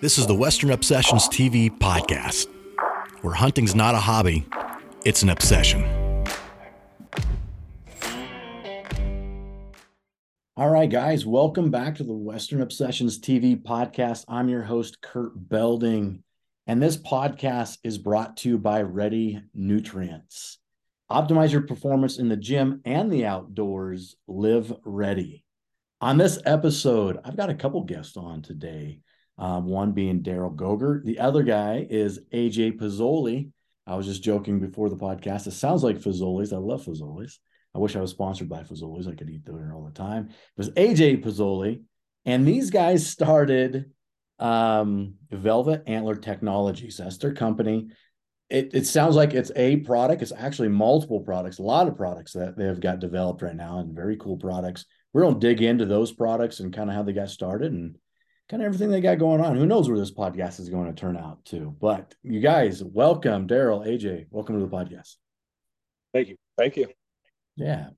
This is the Western Obsessions TV podcast, where hunting's not a hobby, it's an obsession. All right, guys, welcome back to the Western Obsessions TV podcast. I'm your host, Kurt Belding, and this podcast is brought to you by Ready Nutrients. Optimize your performance in the gym and the outdoors. Live ready. On this episode, I've got a couple guests on today. Um, one being Darrell Gogert. The other guy is AJ Pozzuoli. I was just joking before the podcast. It sounds like Fazoli's. I love Fazoli's. I wish I was sponsored by Fazoli's. I could eat there all the time. It was AJ Pozzuoli. And these guys started um, Velvet Antler Technologies. That's their company. It, it sounds like it's a product. It's actually multiple products, a lot of products that they have got developed right now and very cool products. We're going to dig into those products and kind of how they got started and kind of everything they got going on. Who knows where this podcast is going to turn out to? But you guys, welcome, Darrell, AJ, welcome to the podcast. Thank you. Thank you. Yeah.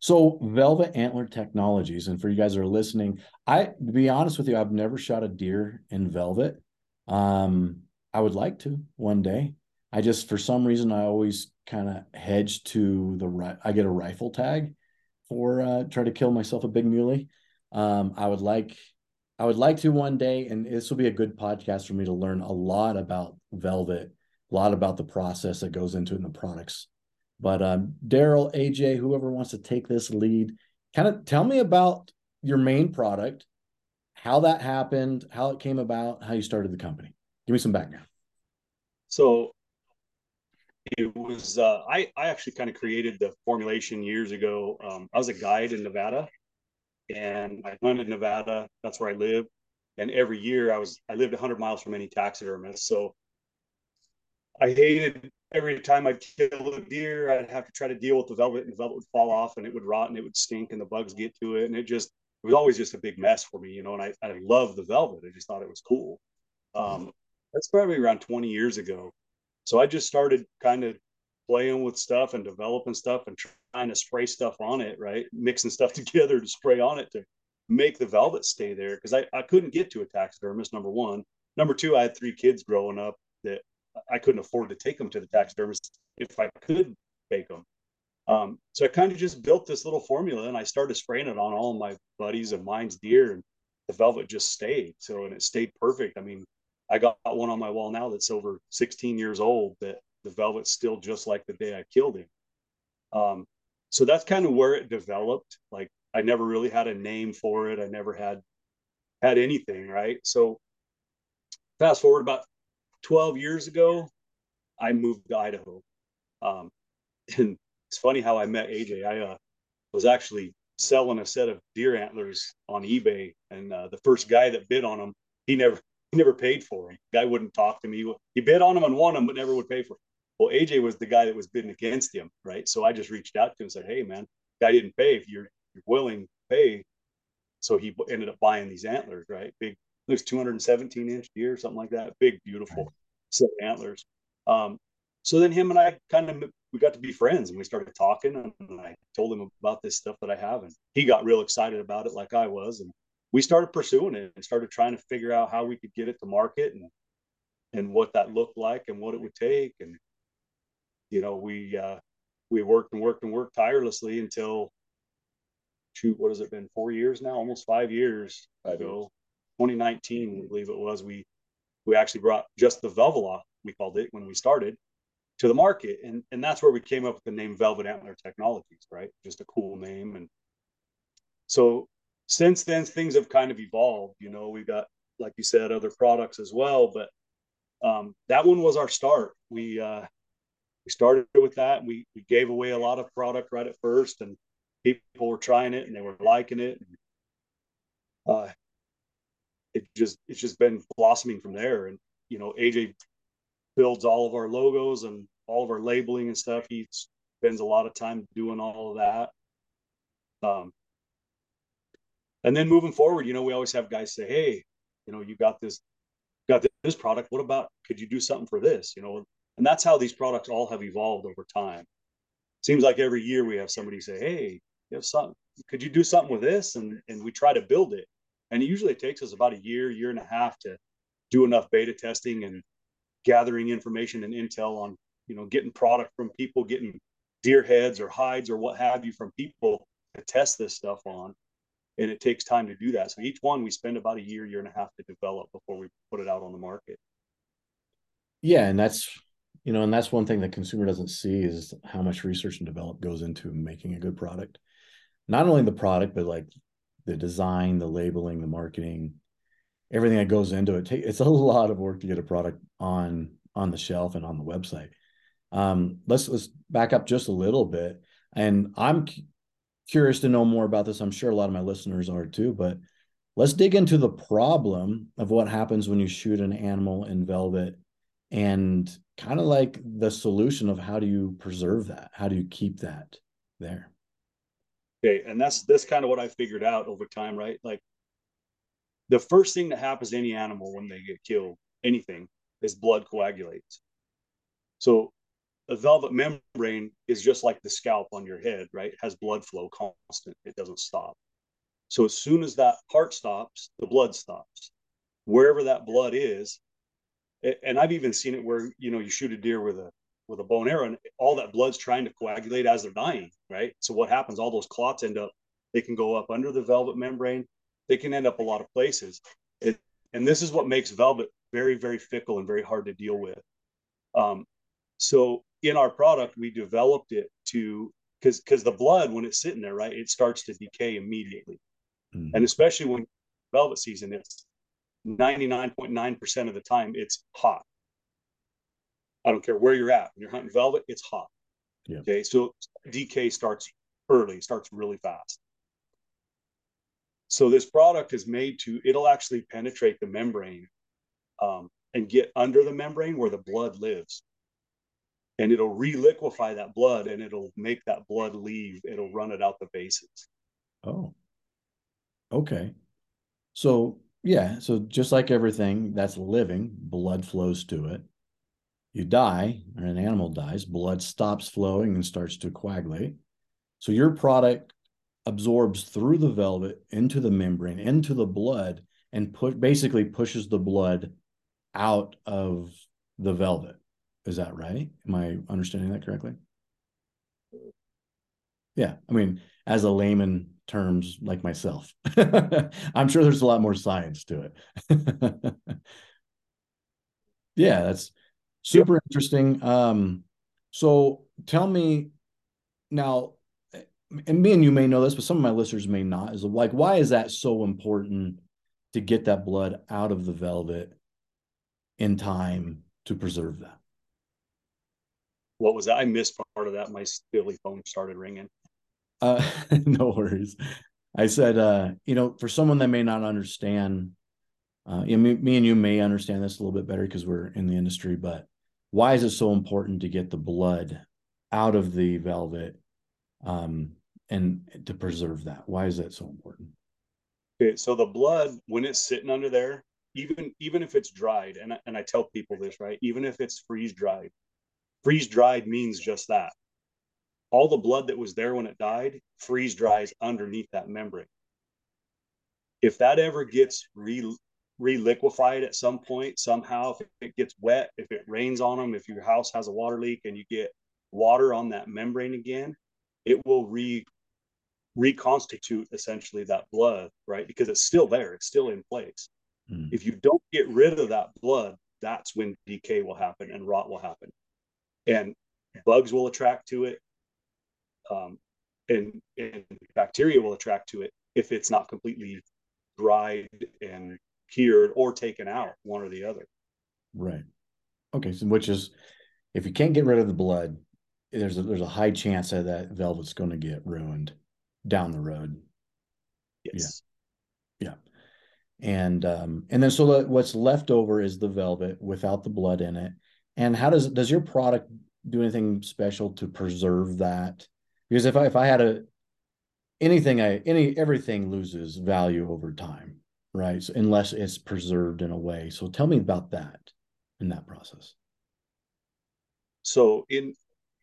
So Velvet Antler Technologies, and for you guys that are listening, I to be honest with you, I've never shot a deer in velvet. Um, I would like to one day. I just for some reason I always kind of hedge to the right. I get a rifle tag for uh try to kill myself a big muley. Um, I would like I would like to one day, and this will be a good podcast for me to learn a lot about Velvet, a lot about the process that goes into it and the products. But um, Darrell, AJ, whoever wants to take this lead, kind of tell me about your main product, how that happened, how it came about, how you started the company. Give me some background. So it was uh, I I actually kind of created the formulation years ago. Um, I was a guide in Nevada, and I hunted Nevada. That's where I live. And every year I was I lived 100 miles from any taxidermist, so I hated every time I'd kill a deer, I'd have to try to deal with the velvet, and the velvet would fall off, and it would rot, and it would stink, and the bugs get to it, and it just it was always just a big mess for me, you know. And I I loved the velvet. I just thought it was cool. Um, that's probably around 20 years ago. So I just started kind of playing with stuff and developing stuff and trying to spray stuff on it, right? Mixing stuff together to spray on it to make the velvet stay there because I, I couldn't get to a taxidermist, number one. Number two, I had three kids growing up that I couldn't afford to take them to the taxidermist if I could bake them. Um, so I kind of just built this little formula and I started spraying it on all my buddies and mine's deer and the velvet just stayed. So, and it stayed perfect. I mean, I got one on my wall now that's over 16 years old that the velvet's still just like the day I killed him. Um, so that's kind of where it developed. Like I never really had a name for it. I never had had anything, right? So fast forward about 12 years ago, I moved to Idaho. Um, and it's funny how I met AJ. I uh, was actually selling a set of deer antlers on eBay, and uh, the first guy that bid on them, he never he never paid for them. Guy wouldn't talk to me. He bid on them and won them, but never would pay for. Well, AJ was the guy that was bidding against him, right? So I just reached out to him and said, "Hey, man, guy didn't pay. If you're, you're willing to pay," so he ended up buying these antlers, right? Big, it was 217 inch deer, something like that. Big, beautiful set of antlers. Um, so then him and I kind of we got to be friends and we started talking and I told him about this stuff that I have and he got real excited about it like I was and we started pursuing it and started trying to figure out how we could get it to market and and what that looked like and what it would take and you know, we uh, we worked and worked and worked tirelessly until shoot, what has it been? Four years now, almost five years ago, 2019, I believe it was. We we actually brought just the Velvela, we called it when we started, to the market, and and that's where we came up with the name Velvet Antler Technologies, right? Just a cool name, and so since then things have kind of evolved. You know, we've got like you said other products as well, but um, that one was our start. We uh, started with that. We we gave away a lot of product right at first, and people were trying it and they were liking it. And, uh, it just it's just been blossoming from there. And you know, AJ builds all of our logos and all of our labeling and stuff. He spends a lot of time doing all of that. Um, and then moving forward, you know, we always have guys say, "Hey, you know, you got this, got this product. What about? Could you do something for this? You know, and that's how these products all have evolved over time. Seems like every year we have somebody say, "Hey, you have something? Could you do something with this?" And and we try to build it. And it usually takes us about a year, year and a half to do enough beta testing and gathering information and intel on, you know, getting product from people, getting deer heads or hides or what have you from people to test this stuff on. And it takes time to do that. So each one we spend about a year, year and a half to develop before we put it out on the market. Yeah, and that's you know, and that's one thing the consumer doesn't see is how much research and develop goes into making a good product. Not only the product, but like the design, the labeling, the marketing, everything that goes into it. It's a lot of work to get a product on on the shelf and on the website. Um, let's let's back up just a little bit, and I'm curious to know more about this. I'm sure a lot of my listeners are too, but let's dig into the problem of what happens when you shoot an animal in velvet and kind of like the solution of how do you preserve that? How do you keep that there? Okay, and that's that's kind of what I figured out over time, right? Like the first thing that happens to any animal when they get killed, anything, is blood coagulates. So a velvet membrane is just like the scalp on your head, right? It has blood flow constant. It doesn't stop. So as soon as that heart stops, the blood stops. Wherever that blood is, and I've even seen it where you know you shoot a deer with a with a bow and arrow, and all that blood's trying to coagulate as they're dying, right? So what happens? All those clots end up. They can go up under the velvet membrane. They can end up a lot of places. It, and this is what makes velvet very, very fickle and very hard to deal with. Um, so in our product, we developed it to because because the blood when it's sitting there, right, it starts to decay immediately, mm-hmm. and especially when velvet season, it's 99.9% of the time it's hot. I don't care where you're at. When you're hunting velvet, it's hot. Yeah. Okay. So decay starts early, starts really fast. So this product is made to, it'll actually penetrate the membrane um, and get under the membrane where the blood lives. And it'll reliquefy that blood and it'll make that blood leave. It'll run it out the bases. Oh, okay. So yeah, so just like everything that's living, blood flows to it. You die, or an animal dies, blood stops flowing and starts to coagulate. So your product absorbs through the velvet into the membrane, into the blood, and put basically pushes the blood out of the velvet. Is that right? Am I understanding that correctly? Yeah. I mean, as a layman terms like myself. I'm sure there's a lot more science to it. yeah, that's super yep. interesting. Um, so tell me now, and me and you may know this, but some of my listeners may not, is like, why is that so important to get that blood out of the velvet in time to preserve that? What was that? I missed part of that. My silly phone started ringing. Uh, no worries. I said, uh, you know, for someone that may not understand, uh, you know, me, me and you may understand this a little bit better because we're in the industry, but why is it so important to get the blood out of the velvet um, and to preserve that? Why is that so important? Okay, so the blood, when it's sitting under there, even even if it's dried, and and I tell people this, right? Even if it's freeze dried, freeze dried means just that all the blood that was there when it died freeze dries underneath that membrane. If that ever gets re reliquefied at some point, somehow, if it gets wet, if it rains on them, if your house has a water leak and you get water on that membrane again, it will re reconstitute essentially that blood, right? Because it's still there, it's still in place. Mm. If you don't get rid of that blood, that's when decay will happen and rot will happen. And bugs will attract to it, um, and, and bacteria will attract to it if it's not completely dried and cured or taken out, one or the other. Right. Okay. So, which is, if you can't get rid of the blood, there's a, there's a high chance that that velvet's going to get ruined down the road. Yes. Yeah. Yeah. And um, and then so what's left over is the velvet without the blood in it. And how does does your product do anything special to preserve that because if I if I had a anything I any everything loses value over time, right? So unless it's preserved in a way. So tell me about that in that process. So in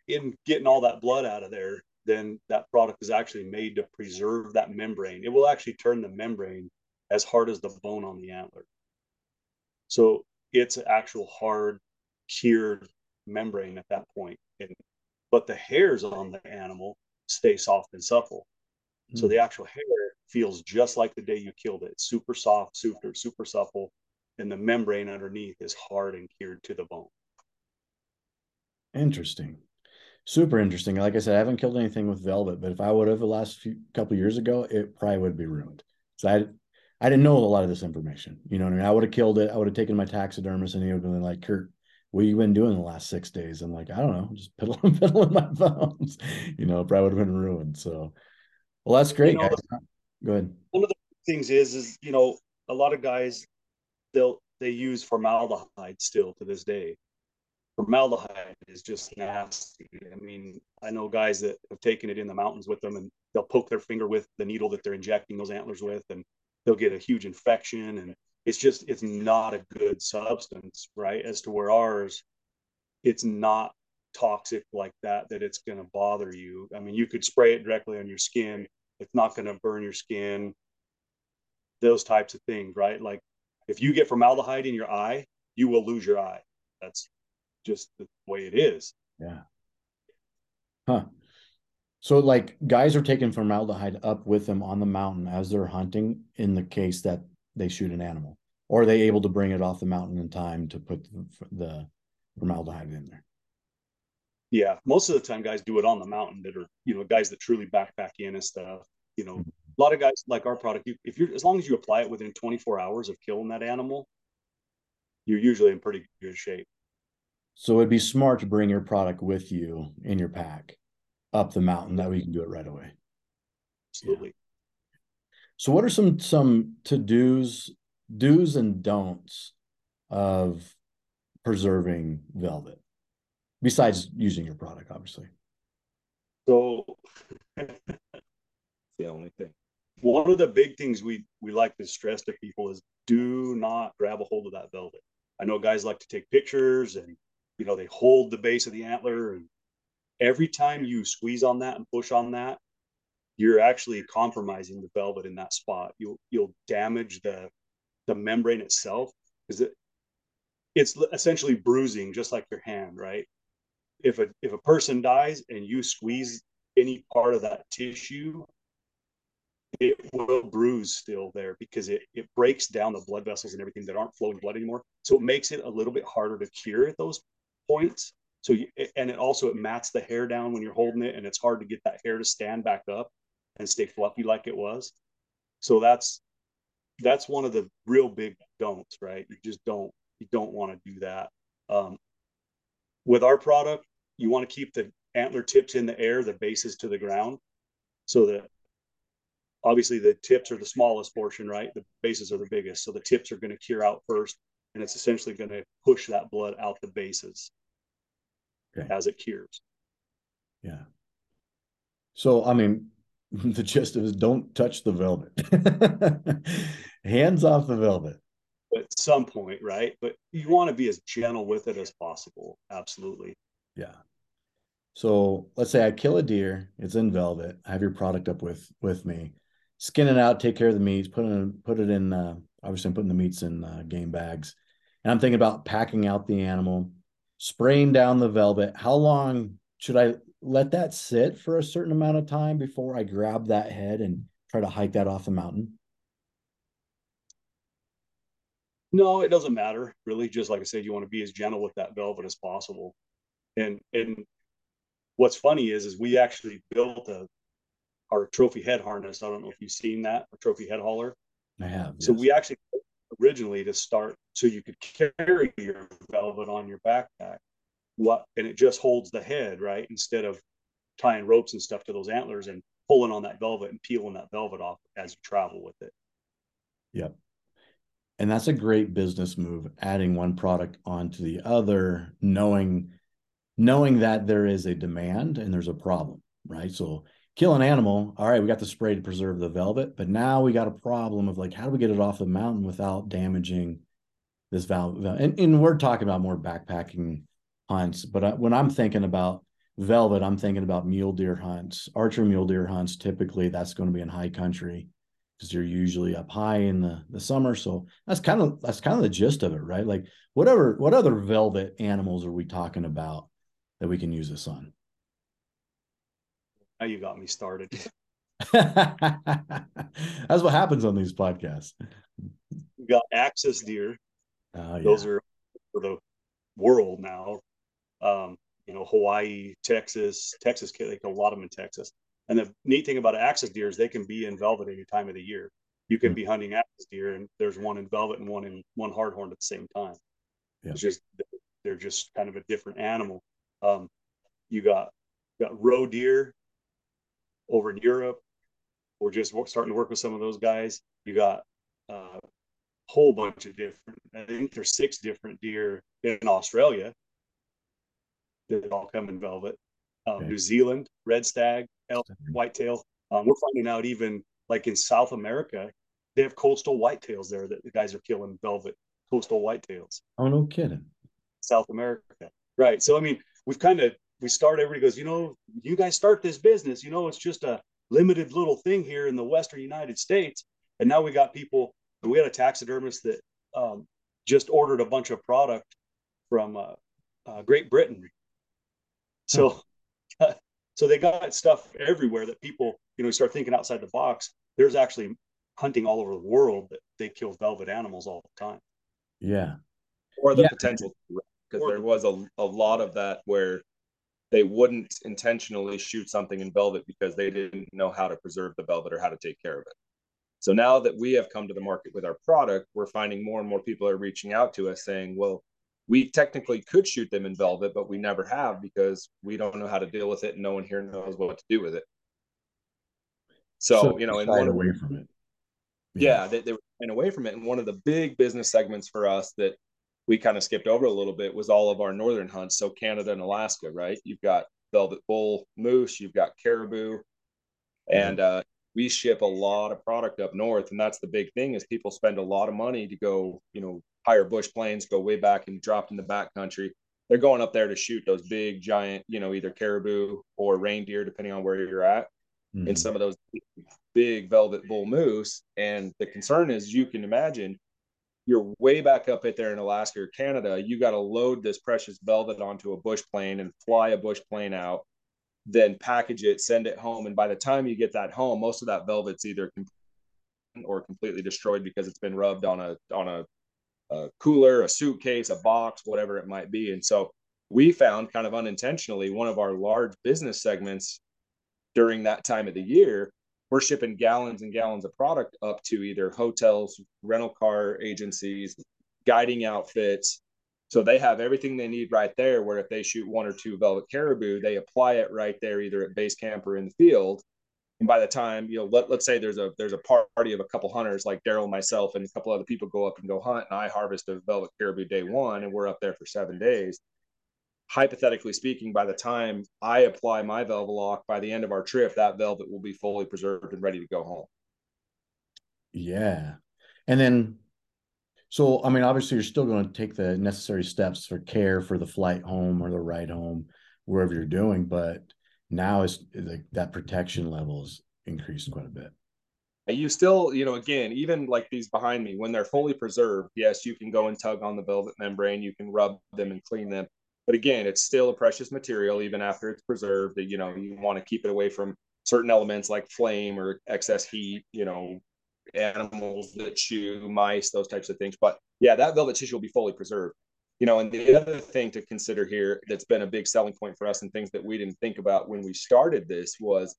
in getting all that blood out of there, then that product is actually made to preserve that membrane. It will actually turn the membrane as hard as the bone on the antler. So it's actual hard cured membrane at that point. And, but the hairs on the animal stay soft and supple. Mm. So hmm. the actual hair feels just like the day you killed it. It's super soft, super, super supple. And the membrane underneath is hard and cured to the bone. Interesting. Super interesting. Like I said, I haven't killed anything with velvet, but if I would have the last few couple years ago, it probably would be ruined. So I I didn't know a lot of this information. You know what I mean? I would have killed it. I would have taken my taxidermist and he would have been like, Kurt, what you been doing the last six days? I'm like, I don't know, just piddling, piddling my thumbs. You know, probably would have been ruined. So, well, that's great. You know, guys. Go ahead. One of the things is, is you know, a lot of guys they'll they use formaldehyde still to this day. Formaldehyde is just nasty. I mean, I know guys that have taken it in the mountains with them, and they'll poke their finger with the needle that they're injecting those antlers with, and they'll get a huge infection and it's just it's not a good substance right as to where ours it's not toxic like that that it's going to bother you. I mean you could spray it directly on your skin. It's not going to burn your skin. Those types of things right? Like if you get formaldehyde in your eye you will lose your eye. That's just the way it is. Yeah. Huh. So, like, guys are taking formaldehyde up with them on the mountain as they're hunting in the case that they shoot an animal, or are they able to bring it off the mountain in time to put the, the formaldehyde in there? Yeah, most of the time, guys do it on the mountain that are, you know, guys that truly backpack in and stuff. You know, mm-hmm. a lot of guys like our product, you, if you're, as long as you apply it within 24 hours of killing that animal, you're usually in pretty good shape. So it'd be smart to bring your product with you in your pack up the mountain that way you can do it right away. Absolutely. So what are some some to do's do's and don'ts of preserving velvet besides using your product obviously? So the only thing. One of the big things we we like to stress to people is do not grab a hold of that velvet. I know guys like to take pictures and you know they hold the base of the antler and every time you squeeze on that and push on that, you're actually compromising the velvet in that spot. You'll you'll damage the the membrane itself because it it's essentially bruising just like your hand, right? If a if a person dies and you squeeze any part of that tissue, it will bruise still there because it, it breaks down the blood vessels and everything that aren't flowing blood anymore. So it makes it a little bit harder to cure at those points. So, you, and it also, it mats the hair down when you're holding it and it's hard to get that hair to stand back up and stay fluffy like it was. So that's, that's one of the real big don'ts, right? You just don't, you don't want to do that. Um, with our product, you want to keep the antler tips in the air, the bases to the ground. So that obviously the tips are the smallest portion, right? The bases are the biggest. So the tips are going to cure out first, and it's essentially going to push that blood out the bases okay. as it cures. Yeah. So, I mean, the gist of it is don't touch the velvet. Hands off the velvet. At some point, right? But you want to be as gentle with it as possible. Absolutely. Yeah. So let's say I kill a deer, it's in velvet. I have your product up with with me, skin it out, take care of the meats, put it in, put it in. Uh, obviously, I'm putting the meats in uh, game bags, and I'm thinking about packing out the animal, spraying down the velvet. How long should I let that sit for a certain amount of time before I grab that head and try to hike that off the mountain? No, it doesn't matter. Really, just like I said, you want to be as gentle with that velvet as possible. And and what's funny is is we actually built a our trophy head harness. I don't know if you've seen that, a trophy head hauler. I have. So yes. we actually originally to start so you could carry your velvet on your backpack. What and it just holds the head, right? Instead of tying ropes and stuff to those antlers and pulling on that velvet and peeling that velvet off as you travel with it. Yep. And that's a great business move, adding one product onto the other, knowing knowing that there is a demand and there's a problem, right? So kill an animal. All right, we got the spray to preserve the velvet, but now we got a problem of like, how do we get it off the mountain without damaging this valve? And, and we're talking about more backpacking hunts, but I, when I'm thinking about velvet, I'm thinking about mule deer hunts, archer mule deer hunts. Typically, that's going to be in high country. because you're usually up high in the, the summer. So that's kind of that's kind of the gist of it, right? Like whatever what other velvet animals are we talking about that we can use this on? Now you got me started. that's what happens on these podcasts. We got axis deer. Uh, yeah. Those are for the world now. Um, you know, Hawaii, Texas, Texas, like a lot of them in Texas. And the neat thing about axis deer is they can be in velvet any time of the year. You can mm-hmm. be hunting axis deer, and there's one in velvet and one in one hardhorn at the same time. Yeah. It's just they're just kind of a different animal. Um, you got you got roe deer over in Europe. We're just starting to work with some of those guys. You got a uh, whole bunch of different. I think there's six different deer in Australia that all come in velvet. Um, okay. New Zealand, red stag, elk, whitetail. Um, we're finding out even like in South America, they have coastal whitetails there that the guys are killing velvet coastal whitetails. Oh, no kidding. South America. Right. So, I mean, we've kind of, we start, everybody goes, you know, you guys start this business, you know, it's just a limited little thing here in the Western United States. And now we got people, we had a taxidermist that um, just ordered a bunch of product from uh, uh, Great Britain. So, hmm. so they got stuff everywhere that people, you know, start thinking outside the box. There's actually hunting all over the world that they kill velvet animals all the time. Yeah. Or the yeah. potential because there was a, a lot of that where they wouldn't intentionally shoot something in velvet because they didn't know how to preserve the velvet or how to take care of it. So now that we have come to the market with our product, we're finding more and more people are reaching out to us saying, well, we technically could shoot them in velvet, but we never have because we don't know how to deal with it and no one here knows what to do with it. So, so you know, and one away from it. Yeah, yeah they, they were away from it. And one of the big business segments for us that we kind of skipped over a little bit was all of our northern hunts. So Canada and Alaska, right? You've got velvet bull, moose, you've got caribou, and uh, we ship a lot of product up north. And that's the big thing is people spend a lot of money to go, you know, hire bush planes, go way back and dropped in the back country. They're going up there to shoot those big, giant, you know, either caribou or reindeer, depending on where you're at, mm-hmm. and some of those big velvet bull moose. And the concern is, you can imagine, you're way back up at there in Alaska or Canada. You got to load this precious velvet onto a bush plane and fly a bush plane out, then package it, send it home. And by the time you get that home, most of that velvet's either or completely destroyed because it's been rubbed on a on a, a cooler, a suitcase, a box, whatever it might be. And so we found kind of unintentionally one of our large business segments during that time of the year we're shipping gallons and gallons of product up to either hotels, rental car agencies, guiding outfits. So they have everything they need right there. Where if they shoot one or two velvet caribou, they apply it right there, either at base camp or in the field. And by the time you know, let, let's say there's a there's a party of a couple hunters like Darrell, myself, and a couple other people go up and go hunt, and I harvest a velvet caribou day one, and we're up there for seven days hypothetically speaking, by the time I apply my velvet lock, by the end of our trip, that velvet will be fully preserved and ready to go home. Yeah. And then, so, I mean, obviously, you're still going to take the necessary steps for care for the flight home or the ride home, wherever you're doing. But now is like that protection level is increased quite a bit. You still, you know, again, even like these behind me, when they're fully preserved, yes, you can go and tug on the velvet membrane, you can rub them and clean them but again, it's still a precious material, even after it's preserved. That you know you want to keep it away from certain elements like flame or excess heat. You know, animals that chew, mice, those types of things. But yeah, that velvet tissue will be fully preserved. You know, and the other thing to consider here that's been a big selling point for us and things that we didn't think about when we started this was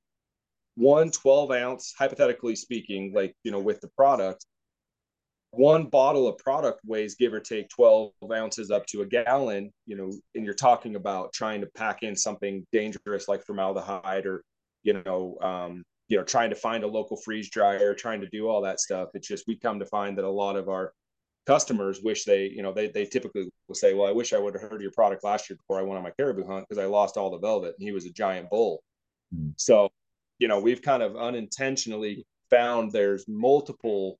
one 12 ounce, hypothetically speaking, like, you know, with the product, one bottle of product weighs give or take 12 ounces up to a gallon you know and you're talking about trying to pack in something dangerous like formaldehyde or you know um, you know trying to find a local freeze dryer trying to do all that stuff. It's just we come to find that a lot of our customers wish they you know they, they typically will say well i wish i would have heard your product last year before i went on my caribou hunt because i lost all the velvet and he was a giant bull mm. so you know we've kind of unintentionally found there's multiple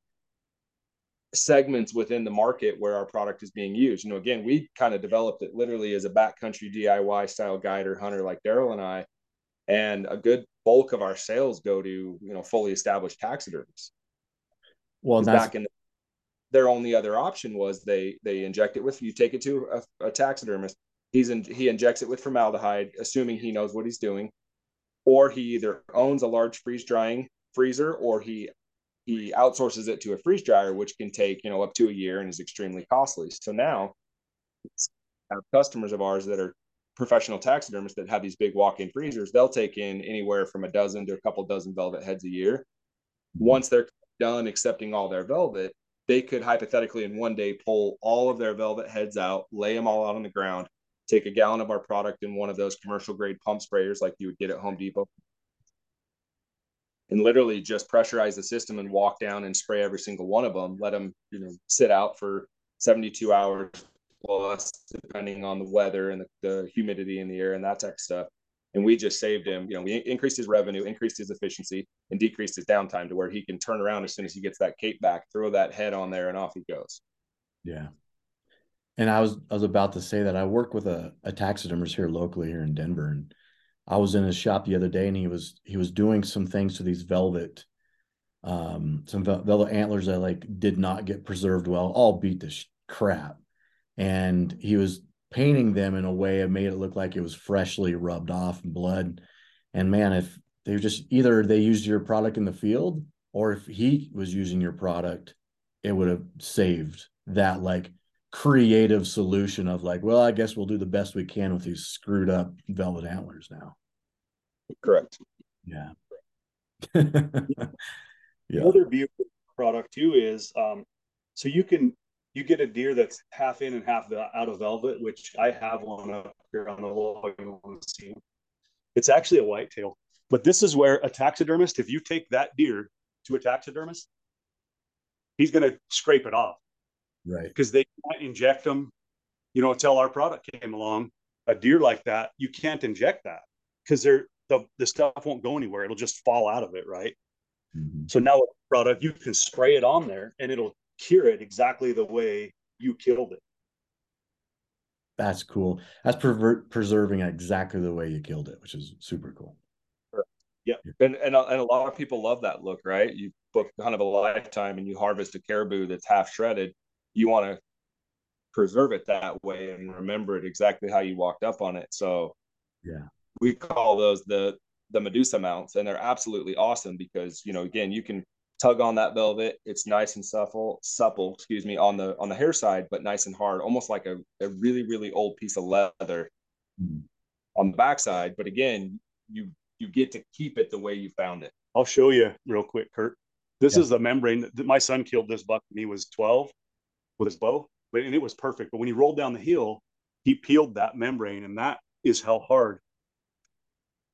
segments within the market where our product is being used. You know, again, we kind of developed it literally as a backcountry DIY style guide or hunter like Darrell and I. And a good bulk of our sales go to, you know, fully established taxidermists. Well, that's, back in the, their only other option was they they inject it with you take it to a, a taxidermist. He's in, he injects it with formaldehyde, assuming he knows what he's doing, or he either owns a large freeze drying freezer or he he outsources it to a freeze dryer, which can take you know up to a year and is extremely costly. So now, have customers of ours that are professional taxidermists that have these big walk-in freezers. They'll take in anywhere from a dozen to a couple dozen velvet heads a year. Once they're done accepting all their velvet, they could hypothetically in one day pull all of their velvet heads out, lay them all out on the ground, take a gallon of our product in one of those commercial grade pump sprayers like you would get at Home Depot, and literally just pressurize the system and walk down and spray every single one of them. Let them, you know, sit out for 72 hours plus, depending on the weather and the, the humidity in the air and that type of stuff. And we just saved him. You know, we increased his revenue, increased his efficiency, and decreased his downtime to where he can turn around as soon as he gets that cape back, throw that head on there, and off he goes. Yeah. And I was I was about to say that I work with a, a taxidermist here locally here in Denver, and I was in his shop the other day and he was he was doing some things to these velvet um some velvet antlers that like did not get preserved well all beat the crap and he was painting them in a way that made it look like it was freshly rubbed off and blood and man if they just either they used your product in the field or if he was using your product it would have saved that like creative solution of like, well, I guess we'll do the best we can with these screwed up velvet antlers now. Correct. Yeah. yeah. Another beautiful product too is um, so you can you get a deer that's half in and half out of velvet, which I have one up here on the log. You want to see. It's actually a whitetail, but this is where a taxidermist, if you take that deer to a taxidermist, he's going to scrape it off right? Because they can't inject them. You know, until our product came along, a deer like that, you can't inject that because they're the the stuff won't go anywhere. It'll just fall out of it, right? Mm-hmm. So now with product, you can spray it on there and it'll cure it exactly the way you killed it. That's cool. That's preserving exactly the way you killed it, which is super cool. Yeah. And, and, and a lot of people love that look, right? You book kind of a lifetime and you harvest a caribou that's half shredded you want to preserve it that way and remember it exactly how you walked up on it. So yeah, we call those the the Medusa mounts, and they're absolutely awesome because you know again you can tug on that velvet. It's nice and supple, supple, excuse me, on the on the hair side, but nice and hard, almost like a, a really really old piece of leather mm-hmm. on the backside. But again, you you get to keep it the way you found it. I'll show you real quick, Kurt. This yeah. is the membrane. That my son killed this buck when he was 12 with his bow, but and it was perfect. But when he rolled down the hill, he peeled that membrane, and that is how hard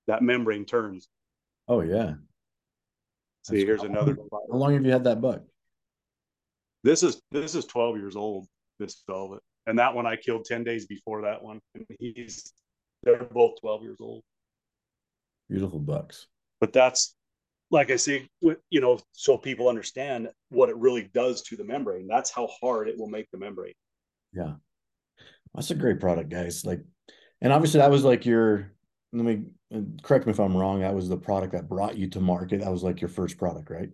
that membrane turns. Oh yeah. See, That's here's cool. another. How long have you had that buck? This is this is 12 years old. This velvet, and that one I killed 10 days before that one. And he's they're both 12 years old. Beautiful bucks. But that's like I say, you know, so people understand what it really does to the membrane. That's how hard it will make the membrane. Yeah. That's a great product, guys. Like, and obviously that was like your, let me correct me if I'm wrong. That was the product that brought you to market. That was like your first product, right?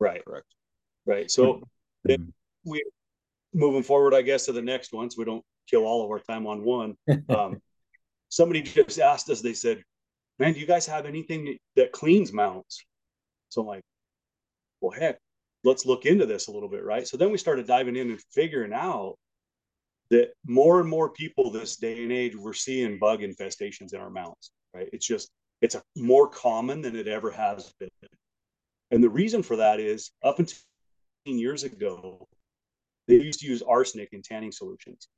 Right. Correct. Right. So mm-hmm. we moving forward, I guess, to the next one. So we don't kill all of our time on one. Um, somebody just asked us, they said, man, do you guys have anything that cleans mounts? So I'm like, well, heck, let's look into this a little bit, right? So then we started diving in and figuring out that more and more people this day and age we're seeing bug infestations in our mounts, right? It's just it's a more common than it ever has been. And the reason for that is up until years ago, they used to use arsenic in tanning solutions.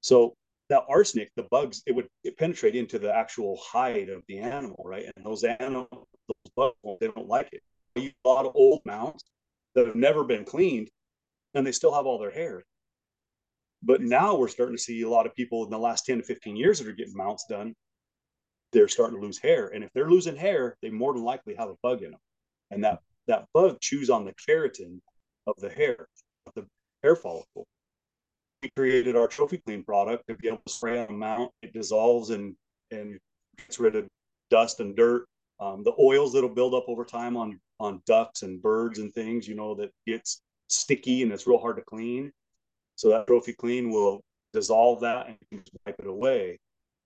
So that arsenic, the bugs, it would it penetrate into the actual hide of the animal, right? And those animals, those bugs, they don't like it. A lot of old mounts that have never been cleaned, and they still have all their hair. But now we're starting to see a lot of people in the last 10 to 15 years that are getting mounts done. They're starting to lose hair. And if they're losing hair, they more than likely have a bug in them. And that, that bug chews on the keratin of the hair, of the hair follicle we created our trophy clean product to be able to spray on a mount. It dissolves and and gets rid of dust and dirt Um, the oils that'll build up over time on on ducks and birds and things, you know, that gets sticky and it's real hard to clean. So that trophy clean will dissolve that and wipe it away.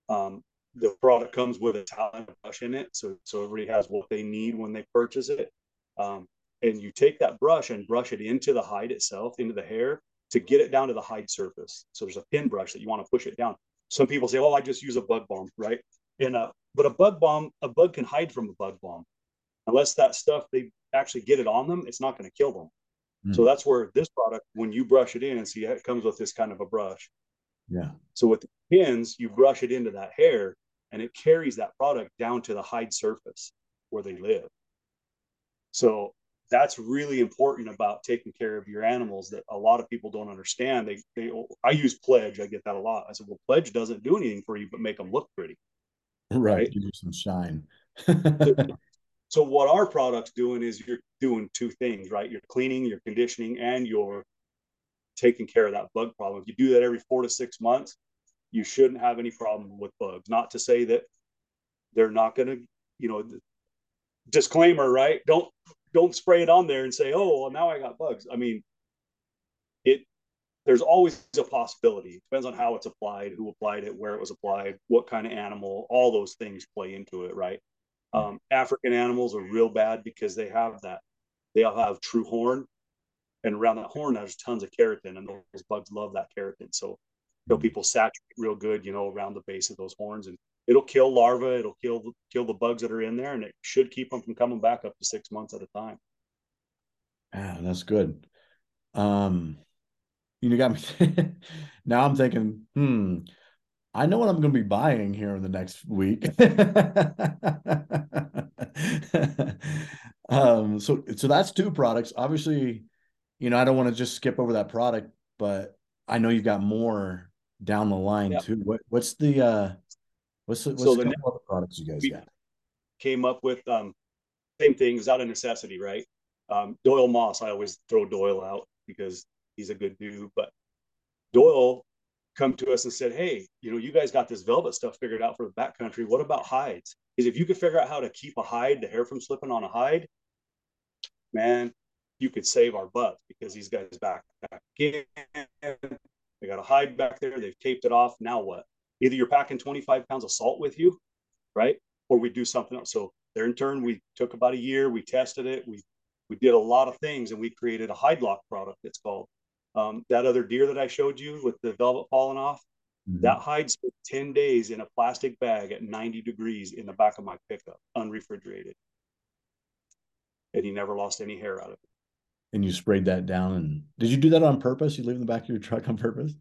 Um, the product comes with a towel brush in it, so so everybody has what they need when they purchase it. Um, and you take that brush and brush it into the hide itself, into the hair, to get it down to the hide surface. So there's a pin brush that you want to push it down. Some people say, "Oh, I just use a bug balm," right? And uh, but a bug balm, a bug can hide from a bug balm, unless that stuff they actually get it on them, it's not going to kill them. Mm. So that's where this product, when you brush it in, see, it comes with this kind of a brush. Yeah. So with the pins, you brush it into that hair, and it carries that product down to the hide surface where they live. So that's really important about taking care of your animals that a lot of people don't understand. They, they, I use pledge. I get that a lot. I said, well, pledge doesn't do anything for you, but make them look pretty. Right. right? Give you some shine. so what our product's doing is you're doing two things, right? You're cleaning, you're conditioning, and you're taking care of that bug problem. If you do that every four to six months, you shouldn't have any problem with bugs. Not to say that they're not going to, you know, disclaimer, right? Don't don't spray it on there and say, "Oh, well, now I got bugs." I mean, it there's always a possibility. It depends on how it's applied, who applied it, where it was applied, what kind of animal. All those things play into it, right? Um, African animals are real bad because they have that. They all have true horn, and around that horn there's tons of keratin, and those bugs love that keratin. So, you know, people saturate real good, you know, around the base of those horns, and it'll kill larvae, it'll kill kill the bugs that are in there, and it should keep them from coming back up to six months at a time. Yeah, that's good. Um, you got me. now I'm thinking, hmm, I know what I'm going to be buying here in the next week. um, so so that's two products. Obviously, you know, I don't want to just skip over that product, but I know you've got more down the line yep. too. What what's the uh What's the, what's so the next products you guys got? Came up with um, same thing. It's out of necessity, right? Um, Doyle Moss. I always throw Doyle out because he's a good dude. But Doyle come to us and said, "Hey, you know, you guys got this velvet stuff figured out for the backcountry. What about hides? Because if you could figure out how to keep a hide, the hair from slipping on a hide, man, you could save our butts because these guys back back in. They got a hide back there. They've taped it off. Now what? either you're packing 25 pounds of salt with you, right? Or we do something else. So there in turn, we took about a year, we tested it, we we did a lot of things and we created a hide lock product it's called. Um, that other deer that I showed you with the velvet falling off, mm-hmm. that hide spent 10 days in a plastic bag at 90 degrees in the back of my pickup, unrefrigerated. And he never lost any hair out of it. And you sprayed that down and did you do that on purpose? You leave in the back of your truck on purpose?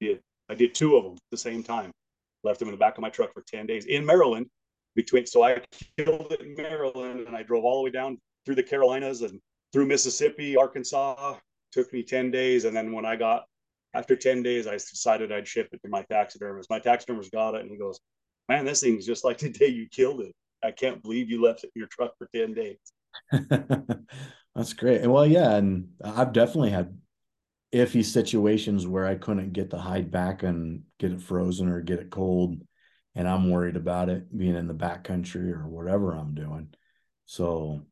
Did I did two of them at the same time. Left them in the back of my truck for 10 days in Maryland. Between so I killed it in Maryland and I drove all the way down through the Carolinas and through Mississippi, Arkansas. Took me 10 days. And then when I got after 10 days, I decided I'd ship it to my taxidermist. My taxidermist got it and he goes, Man, this thing's just like the day you killed it. I can't believe you left it in your truck for 10 days. That's great. And well, yeah, and I've definitely had iffy situations where I couldn't get the hide back and get it frozen or get it cold. And I'm worried about it being in the back country or whatever I'm doing. So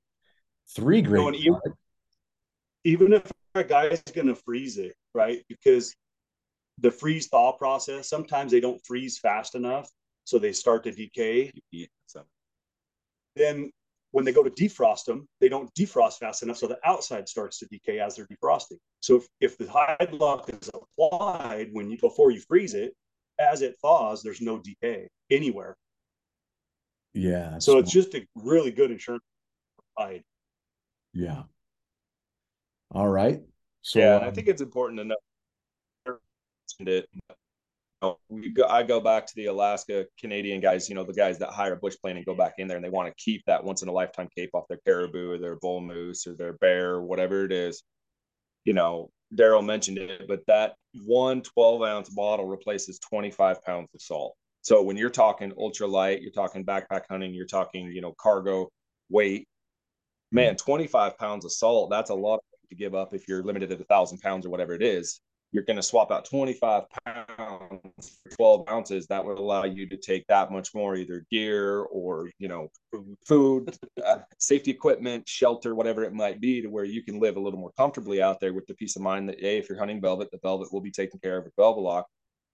three great. You know, even, even if a guy's going to freeze it, right? Because the freeze thaw process, sometimes they don't freeze fast enough. So they start to decay. Then when they go to defrost them, they don't defrost fast enough, so the outside starts to decay as they're defrosting. So if, if the hide lock is applied when you before you freeze it, as it thaws, there's no decay anywhere. Yeah. So it's just a really good insurance hide. Yeah. All right. So yeah, um, I think it's important to know it we go, I go back to the Alaska Canadian guys, you know, the guys that hire a bush plane and go back in there and they want to keep that once in a lifetime cape off their caribou or their bull moose or their bear, or whatever it is. You know, Darrell mentioned it, but that one 12 ounce bottle replaces 25 pounds of salt. So when you're talking ultra light, you're talking backpack hunting, you're talking, you know, cargo weight, man, 25 pounds of salt, that's a lot to give up if you're limited at a thousand pounds or whatever it is. You're going to swap out 25 pounds for 12 ounces. That would allow you to take that much more either gear or you know food uh, safety equipment shelter whatever it might be to where you can live a little more comfortably out there with the peace of mind that hey if you're hunting velvet the velvet will be taken care of with velvet lock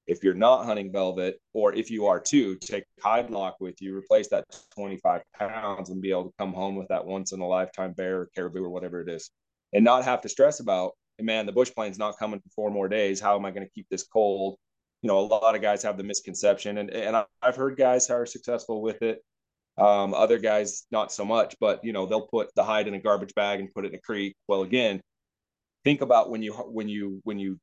if you're not hunting velvet or if you are too take hide lock with you replace that 25 pounds and be able to come home with that once in a lifetime bear or caribou or whatever it is and not have to stress about man, the bush plane's not coming for four more days. How am I going to keep this cold? You know, a lot of guys have the misconception, and and I've heard guys who are successful with it. Um, other guys not so much, but you know they'll put the hide in a garbage bag and put it in a creek. Well, again, think about when you when you when you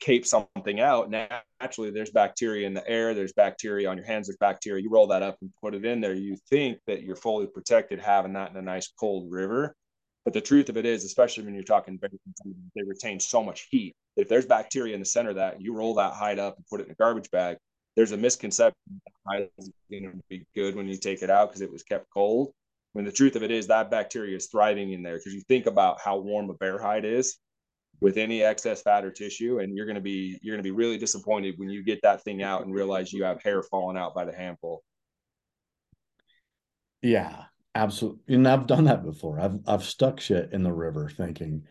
cape something out. Naturally, there's bacteria in the air. There's bacteria on your hands. There's bacteria. You roll that up and put it in there. You think that you're fully protected having that in a nice cold river but the truth of it is, especially when you're talking, they retain so much heat. If there's bacteria in the center of that, you roll that hide up and put it in a garbage bag. There's a misconception that is going to be good when you take it out because it was kept cold. When the truth of it is, that bacteria is thriving in there because you think about how warm a bear hide is with any excess fat or tissue, and you're going to be you're going to be really disappointed when you get that thing out and realize you have hair falling out by the handful. Yeah, absolutely and i've done that before. I've i've stuck shit in the river thinking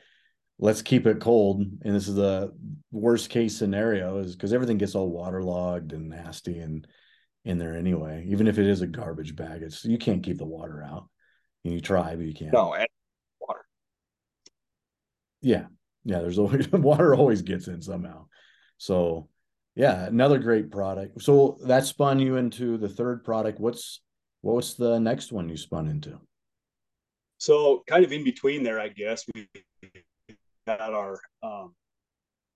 let's keep it cold and this is the worst case scenario is because everything gets all waterlogged and nasty and in there anyway. Even if it is a garbage bag it's you can't keep the water out. And you try but you can't. No water. Yeah yeah there's always water always gets in somehow so yeah another great product so that spun you into the third product what's what was the next one you spun into? So kind of in between there, I guess we had our um,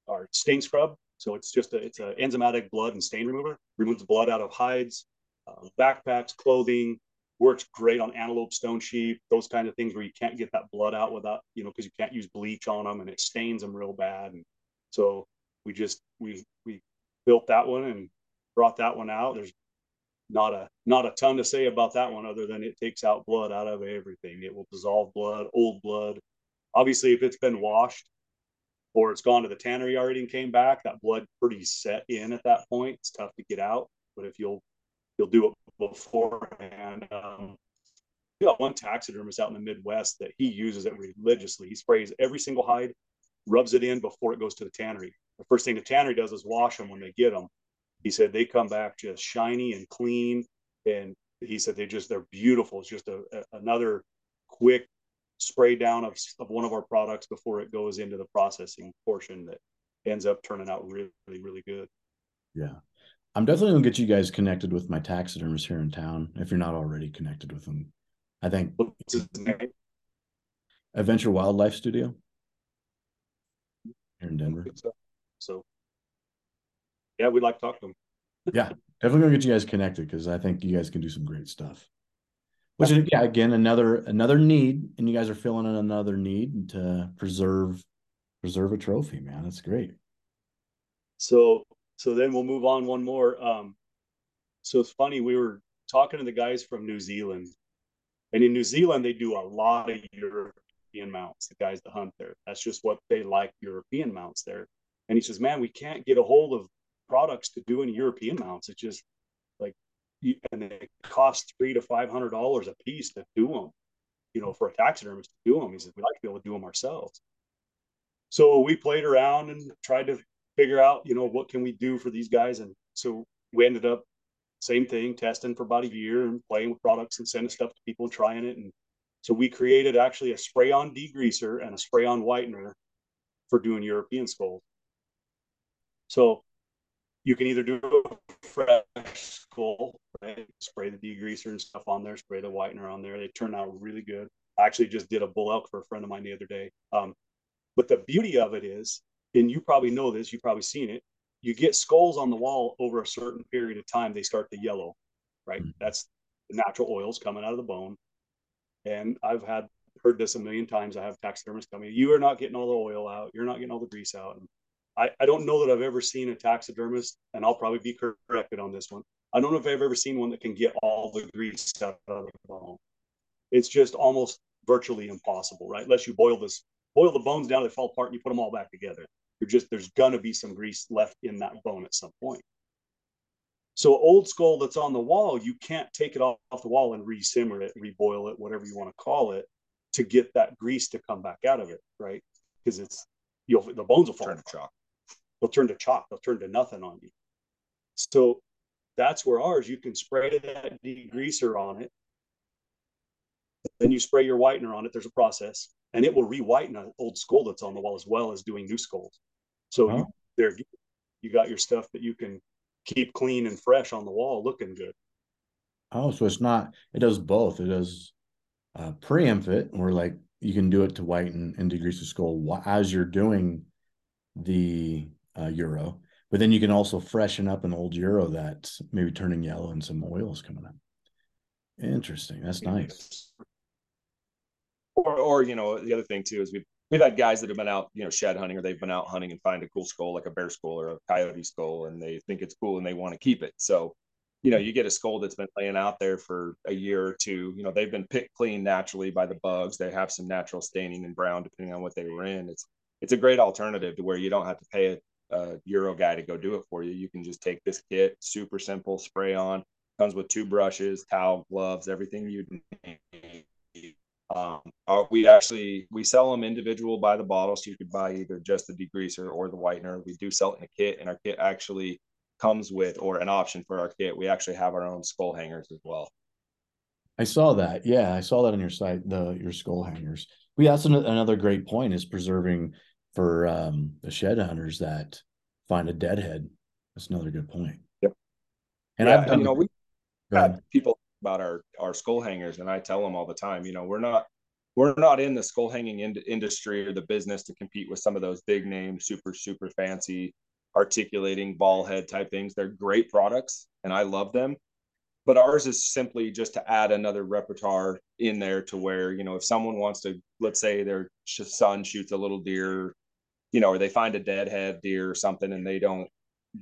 our stain scrub. So it's just a it's a enzymatic blood and stain remover. Removes blood out of hides, uh, backpacks, clothing. Works great on antelope, stone sheep, those kind of things where you can't get that blood out without you know because you can't use bleach on them and it stains them real bad. And so we just we we built that one and brought that one out. There's not a not a ton to say about that one other than it takes out blood out of everything. It will dissolve blood, old blood. Obviously, if it's been washed or it's gone to the tannery already and came back, that blood pretty set in at that point. It's tough to get out. But if you'll you'll do it beforehand. Um, we got one taxidermist out in the Midwest that he uses it religiously. He sprays every single hide, rubs it in before it goes to the tannery. The first thing the tannery does is wash them when they get them he said they come back just shiny and clean and he said they just they're beautiful it's just a, a, another quick spray down of, of one of our products before it goes into the processing portion that ends up turning out really really good yeah i'm definitely going to get you guys connected with my taxidermist here in town if you're not already connected with them i think adventure wildlife studio here in denver so, so yeah, we'd like to talk to them. yeah, definitely gonna get you guys connected because I think you guys can do some great stuff. Which is yeah, again another another need, and you guys are filling in another need to preserve preserve a trophy, man. That's great. So so then we'll move on one more. Um, so it's funny we were talking to the guys from New Zealand, and in New Zealand they do a lot of European mounts. The guys that hunt there, that's just what they like European mounts there. And he says, man, we can't get a hold of products to do in European mounts. It's just like, and they cost three to five hundred dollars a piece to do them. You know, for a taxidermist to do them, he says we'd like to be able to do them ourselves. So we played around and tried to figure out, you know, what can we do for these guys, and so we ended up same thing, testing for about a year and playing with products and sending stuff to people, trying it, and so we created actually a spray-on degreaser and a spray-on whitener for doing European skulls. So you can either do a fresh skull, right? Spray the degreaser and stuff on there, spray the whitener on there. They turn out really good. I actually just did a bull elk for a friend of mine the other day. Um, but the beauty of it is, and you probably know this, you've probably seen it. You get skulls on the wall over a certain period of time, they start to yellow, right? Mm-hmm. That's the natural oils coming out of the bone. And I've had heard this a million times. I have taxidermists tell me, "You are not getting all the oil out. You're not getting all the grease out." And I, I don't know that I've ever seen a taxidermist, and I'll probably be corrected on this one. I don't know if I've ever seen one that can get all the grease out of the bone. It's just almost virtually impossible, right? Unless you boil this, boil the bones down, they fall apart, and you put them all back together. You're just there's gonna be some grease left in that bone at some point. So old skull that's on the wall, you can't take it off the wall and re-simmer it, reboil it, whatever you want to call it, to get that grease to come back out of it, right? Because it's you'll the bones will fall turn to chalk. They'll turn to chalk. They'll turn to nothing on you. So that's where ours you can spray that degreaser on it. Then you spray your whitener on it. There's a process, and it will re-whiten an old skull that's on the wall as well as doing new skulls. So you, there you got your stuff that you can keep clean and fresh on the wall, looking good. Oh, so it's not. It does both. It does uh, preempt it, or like you can do it to whiten and degrease the skull as you're doing the uh, euro, but then you can also freshen up an old euro that's maybe turning yellow and some oils coming up. Interesting. That's nice. Or, or you know, the other thing too is we've we've had guys that have been out, you know, shed hunting or they've been out hunting and find a cool skull like a bear skull or a coyote skull, and they think it's cool and they want to keep it. So, you know, you get a skull that's been laying out there for a year or two. You know, they've been picked clean naturally by the bugs. They have some natural staining and brown depending on what they were in. It's it's a great alternative to where you don't have to pay a, a Euro guy to go do it for you. You can just take this kit, super simple, spray on. Comes with two brushes, towel, gloves, everything you'd need um, we actually we sell them individual by the bottle, so you could buy either just the degreaser or the whitener. We do sell it in a kit, and our kit actually comes with or an option for our kit. We actually have our own skull hangers as well. I saw that. Yeah, I saw that on your site. The your skull hangers. We that's another great point is preserving for um, the shed hunters that find a deadhead. That's another good point. Yep. And yeah, I've done, you know we had people about our our skull hangers, and I tell them all the time, you know, we're not we're not in the skull hanging in- industry or the business to compete with some of those big name, super super fancy, articulating ball head type things. They're great products, and I love them. But ours is simply just to add another repertoire in there to where you know if someone wants to, let's say their son shoots a little deer, you know, or they find a deadhead deer or something, and they don't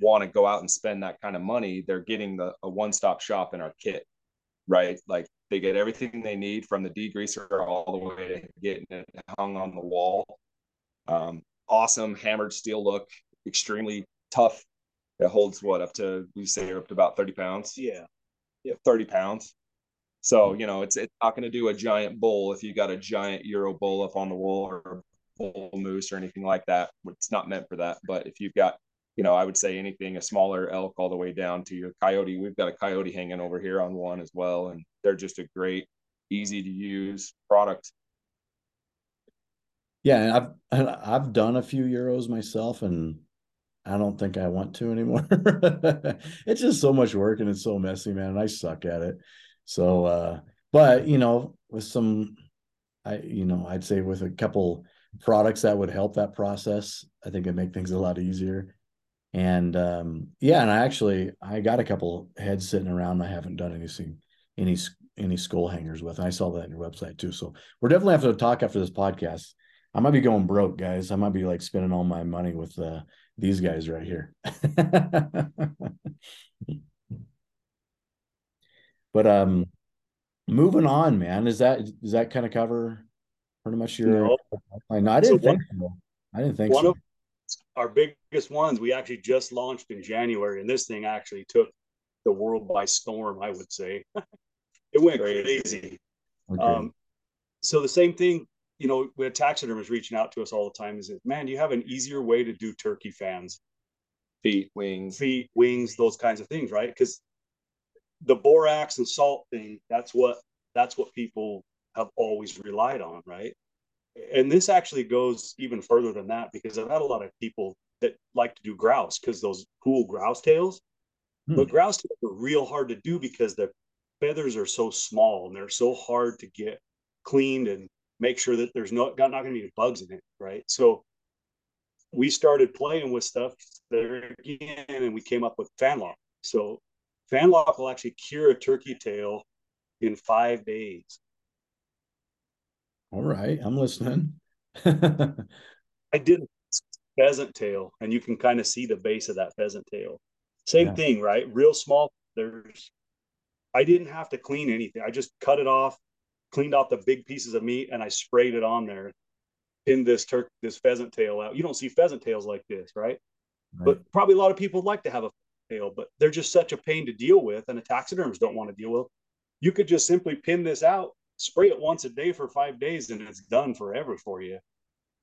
want to go out and spend that kind of money, they're getting the a one stop shop in our kit right? Like they get everything they need from the degreaser all the way to getting it hung on the wall. Um, awesome hammered steel look, extremely tough. It holds what up to we say up to about 30 pounds. Yeah. Yeah, 30 pounds. So, you know, it's it's not going to do a giant bull if you got a giant Euro bull up on the wall or bull moose or anything like that. It's not meant for that. But if you've got you know, I would say anything a smaller elk all the way down to your coyote. We've got a coyote hanging over here on one as well, and they're just a great, easy to use product. Yeah, and I've I've done a few euros myself, and I don't think I want to anymore. it's just so much work and it's so messy, man. And I suck at it. So, uh, but you know, with some, I you know, I'd say with a couple products that would help that process, I think it'd make things a lot easier. And um, yeah, and I actually I got a couple heads sitting around. I haven't done anything, any any skull hangers with. I saw that on your website too. So we're definitely have to talk after this podcast. I might be going broke, guys. I might be like spending all my money with uh, these guys right here. but um, moving on, man. Is that does that kind of cover pretty much your? No, I, didn't so think one, so. I didn't think so. Of, our biggest ones we actually just launched in January, and this thing actually took the world by storm. I would say it went crazy. Okay. Um, so the same thing, you know, we had taxidermists reaching out to us all the time. Is it, man, do you have an easier way to do turkey fans? Feet, wings, feet, wings, those kinds of things, right? Because the borax and salt thing, that's what that's what people have always relied on, right? And this actually goes even further than that because I've had a lot of people that like to do grouse because those cool grouse tails. Hmm. But grouse tails are real hard to do because the feathers are so small and they're so hard to get cleaned and make sure that there's no not, not going to be bugs in it, right? So we started playing with stuff there again, and we came up with fan lock. So fan lock will actually cure a turkey tail in five days. All right, I'm listening. I did pheasant tail, and you can kind of see the base of that pheasant tail. Same yeah. thing, right? Real small. There's, I didn't have to clean anything. I just cut it off, cleaned off the big pieces of meat, and I sprayed it on there. pin this turk this pheasant tail out. You don't see pheasant tails like this, right? right? But probably a lot of people like to have a tail, but they're just such a pain to deal with, and the taxidermists don't want to deal with. You could just simply pin this out, spray it once a day for five days, and it's done forever for you.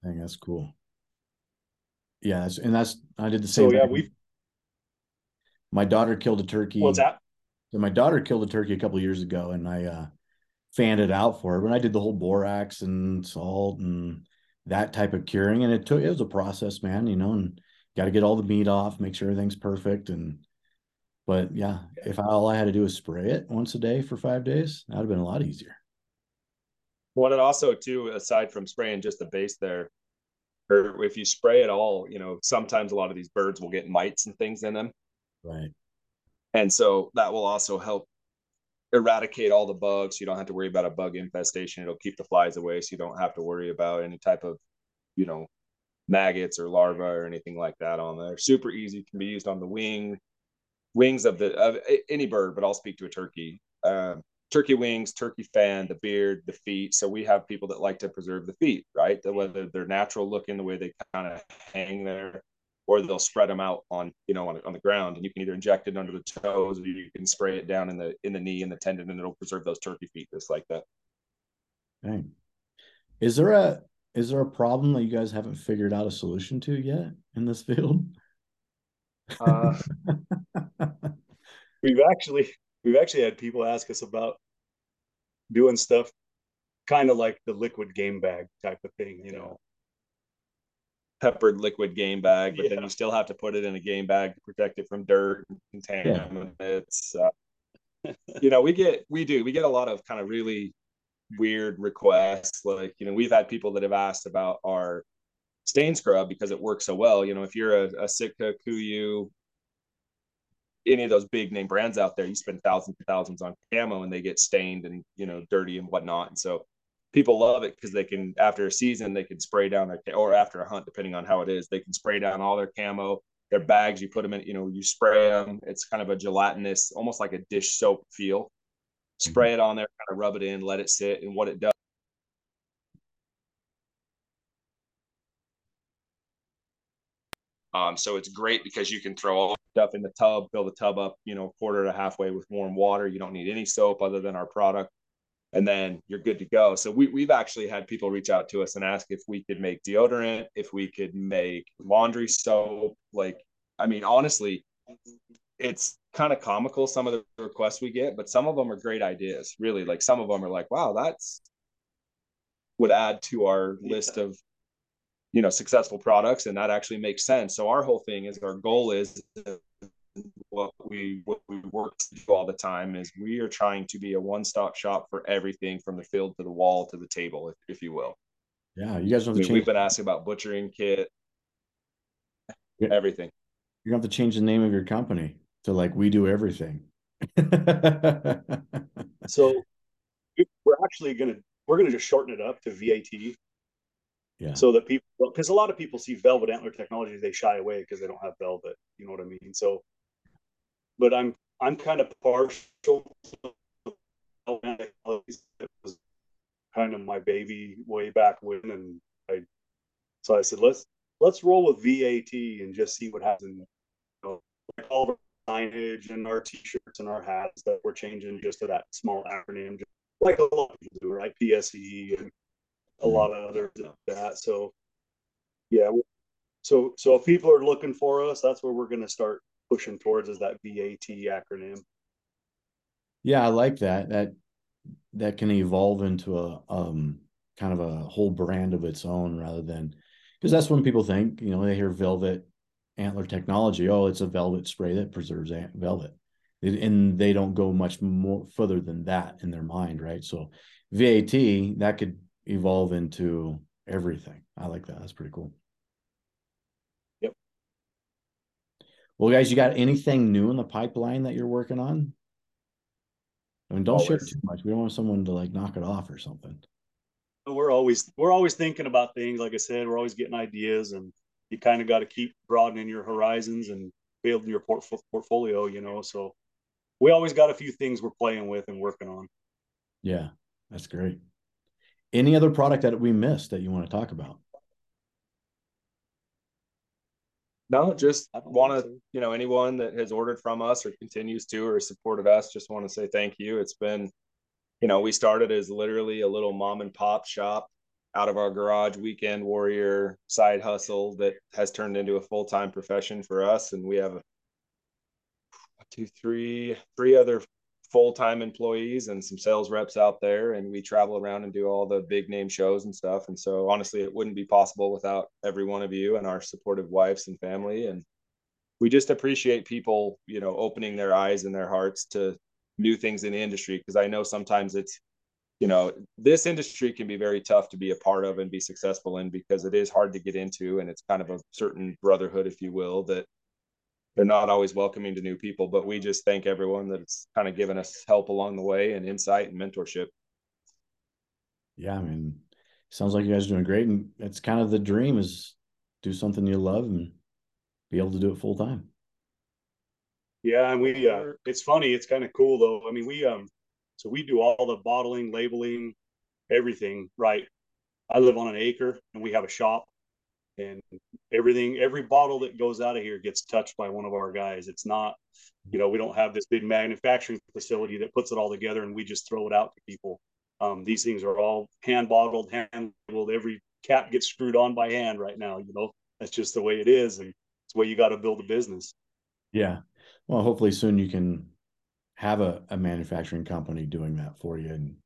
I think that's cool. Yeah, and that's I did the same. So yeah, we. My daughter killed a turkey. What's that? So my daughter killed a turkey a couple years ago, and I uh, fanned it out for her. When I did the whole borax and salt and that type of curing, and it took it was a process, man. You know, and got to get all the meat off, make sure everything's perfect, and but yeah, if all I had to do was spray it once a day for five days, that'd have been a lot easier. Well, it also too, aside from spraying just the base there, or if you spray it all, you know, sometimes a lot of these birds will get mites and things in them. Right. And so that will also help eradicate all the bugs. You don't have to worry about a bug infestation. It'll keep the flies away, so you don't have to worry about any type of, you know, maggots or larvae or anything like that on there. Super easy. Can be used on the wing, wings of the of any bird, but I'll speak to a turkey. Um, turkey wings, turkey fan, the beard, the feet. So we have people that like to preserve the feet, right? Whether they're natural looking, the way they kind of hang there, or they'll spread them out on you know on, on the ground, and you can either inject it under the toes, or you can spray it down in the in the knee and the tendon, and it'll preserve those turkey feet just like that. Okay. Is there a is there a problem that you guys haven't figured out a solution to yet in this field? Uh, we've actually we've actually had people ask us about doing stuff kind of like the liquid game bag type of thing, you know. Peppered liquid game bag, but yeah. then you still have to put it in a game bag to protect it from dirt and contaminants. Yeah. Uh, you know, we get we do we get a lot of kind of really weird requests. Like, you know, we've had people that have asked about our stain scrub because it works so well. You know, if you're a, a Sitka, Kuiu, any of those big name brands out there, you spend thousands and thousands on camo and they get stained and, you know, dirty and whatnot. And so people love it because they can, after a season, they can spray down their, or after a hunt, depending on how it is, they can spray down all their camo, their bags. You put them in, you know, you spray them. It's kind of a gelatinous, almost like a dish soap feel mm-hmm. spray it on there, kind of rub it in, let it sit, and what it does. Um, so it's great because you can throw all stuff in the tub, fill the tub up, you know, quarter to halfway with warm water. You don't need any soap other than our product, and then you're good to go. So we, we've actually had people reach out to us and ask if we could make deodorant, if we could make laundry soap. Like, I mean, honestly, it's kind of comical some of the requests we get, but some of them are great ideas. Really, like some of them are like, "Wow, that's would add to our list of you know successful products," and that actually makes sense. So our whole thing is our goal is what we what we work to do all the time is we are trying to be a one stop shop for everything from the field to the wall to the table, if, if you will. Yeah, you guys know we, We've been asking about butchering kit, yeah. everything. Gonna have to change the name of your company to like we do everything. so we're actually gonna we're gonna just shorten it up to VAT. Yeah. So that people because a lot of people see velvet antler technology, they shy away because they don't have velvet. You know what I mean? So but I'm I'm kind of partial it was kind of my baby way back when and I so I said let's let's roll with VAT and just see what happens. You know, all the signage and our t-shirts and our hats that we're changing just to that small acronym, just like a lot of people do, right? PSE and a lot of others that. So yeah, so so if people are looking for us, that's where we're going to start pushing towards is that VAT acronym. Yeah, I like that. That that can evolve into a um kind of a whole brand of its own rather than because that's when people think, you know, they hear velvet antler technology. Oh, it's a velvet spray that preserves velvet. And they don't go much more further than that in their mind, right? So VAT, that could evolve into everything. I like that. That's pretty cool. Yep. Well, guys, you got anything new in the pipeline that you're working on? I mean, don't always. share too much. We don't want someone to like knock it off or something. We're always we're always thinking about things. Like I said, we're always getting ideas and you kind of got to keep broadening your horizons and building your port- portfolio, you know. So we always got a few things we're playing with and working on. Yeah, that's great. Any other product that we missed that you want to talk about? No, just want to, you know, anyone that has ordered from us or continues to or is us, just want to say thank you. It's been, you know, we started as literally a little mom and pop shop out of our garage weekend warrior side hustle that has turned into a full time profession for us. And we have a, two, three, three other full-time employees and some sales reps out there and we travel around and do all the big name shows and stuff. And so honestly it wouldn't be possible without every one of you and our supportive wives and family. And we just appreciate people you know opening their eyes and their hearts to new things in the industry because i know sometimes it's you know this industry can be very tough to be a part of and be successful in because it is hard to get into and it's kind of a certain brotherhood if you will that they're not always welcoming to new people, but we just thank everyone that's kind of given us help along the way and insight and mentorship. Yeah, I mean, sounds like you guys are doing great, and it's kind of the dream is do something you love and be able to do it full time. Yeah, and we uh, it's funny, it's kind of cool though. I mean, we um, so we do all the bottling, labeling, everything. Right, I live on an acre, and we have a shop and everything every bottle that goes out of here gets touched by one of our guys. It's not you know we don't have this big manufacturing facility that puts it all together and we just throw it out to people. Um, these things are all hand bottled hand labeled. Every cap gets screwed on by hand right now you know? That's just the way it is and it's the way you got to build a business. Yeah. Well hopefully soon you can have a, a manufacturing company doing that for you and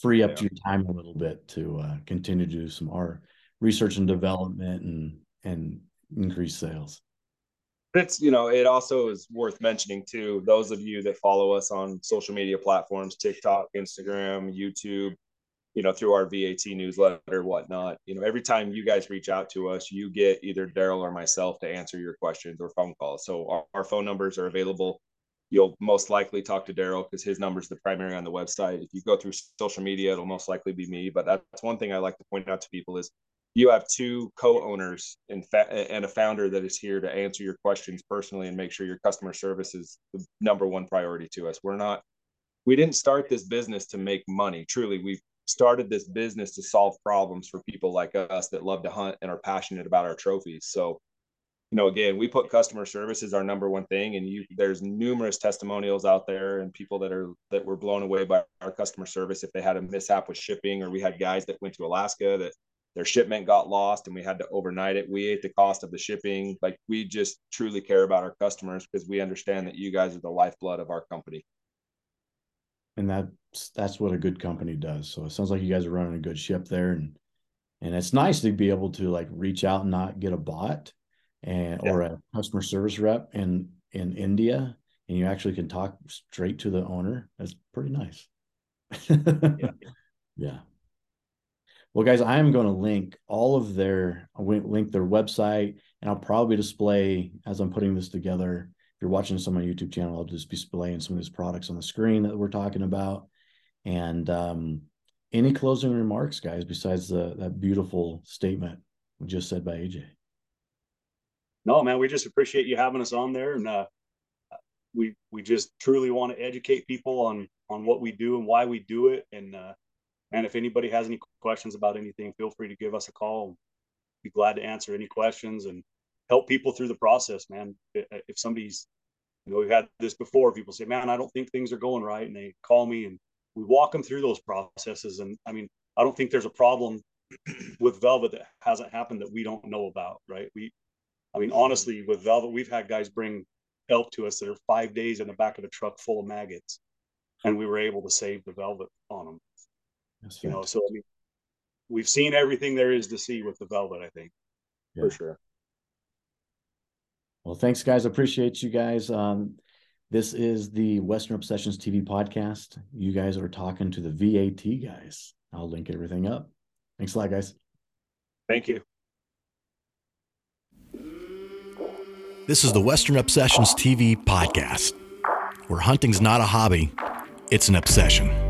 free up yeah. your time a little bit to uh, continue to do some art research and development and and increase sales. It's you know it also is worth mentioning too those of you that follow us on social media platforms tiktok instagram youtube you know through our vat newsletter whatnot you know every time you guys reach out to us you get either Darrell or myself to answer your questions or phone calls. So our, our phone numbers are available. You'll most likely talk to Darrell because his number is the primary on the website. If you go through social media it'll most likely be me but that's one thing i like to point out to people is you have two co-owners and, fa- and a founder that is here to answer your questions personally and make sure your customer service is the number one priority to us. We're not, we didn't start this business to make money. Truly, we started this business to solve problems for people like us that love to hunt and are passionate about our trophies. So, you know, again, we put customer service as our number one thing, and you there's numerous testimonials out there and people that are that were blown away by our customer service if they had a mishap with shipping, or we had guys that went to Alaska that their shipment got lost and we had to overnight it. We ate the cost of the shipping. Like we just truly care about our customers because we understand that you guys are the lifeblood of our company. And that's that's what a good company does. So it sounds like you guys are running a good ship there and and it's nice to be able to like reach out and not get a bot and yeah. or a customer service rep in in India and you actually can talk straight to the owner. That's pretty nice. yeah. yeah. Well, guys, I am going to link all of their link their website, and I'll probably display as I'm putting this together. If you're watching this on my YouTube channel, I'll just be displaying some of these products on the screen that we're talking about. And um, any closing remarks, guys, besides the, that beautiful statement just said by AJ? No, man, we just appreciate you having us on there, and uh, we we just truly want to educate people on on what we do and why we do it, and uh, and if anybody has any questions about anything, feel free to give us a call. Be glad to answer any questions and help people through the process, man. If somebody's, you know, we've had this before, people say, man, I don't think things are going right. And they call me and we walk them through those processes. And I mean, I don't think there's a problem with Velvet that hasn't happened that we don't know about, right? We, I mean, honestly, with Velvet, we've had guys bring elk to us that are five days in the back of a truck full of maggots, and we were able to save the Velvet on them. That's you know, so I mean, we've seen everything there is to see with the Velvet. I think yeah. for sure. Well, thanks, guys. Appreciate you guys. Um, this is the Western Obsessions TV podcast. You guys are talking to the VAT guys. I'll link everything up. Thanks a lot, guys. Thank you. This is the Western Obsessions TV podcast, where hunting's not a hobby, it's an obsession.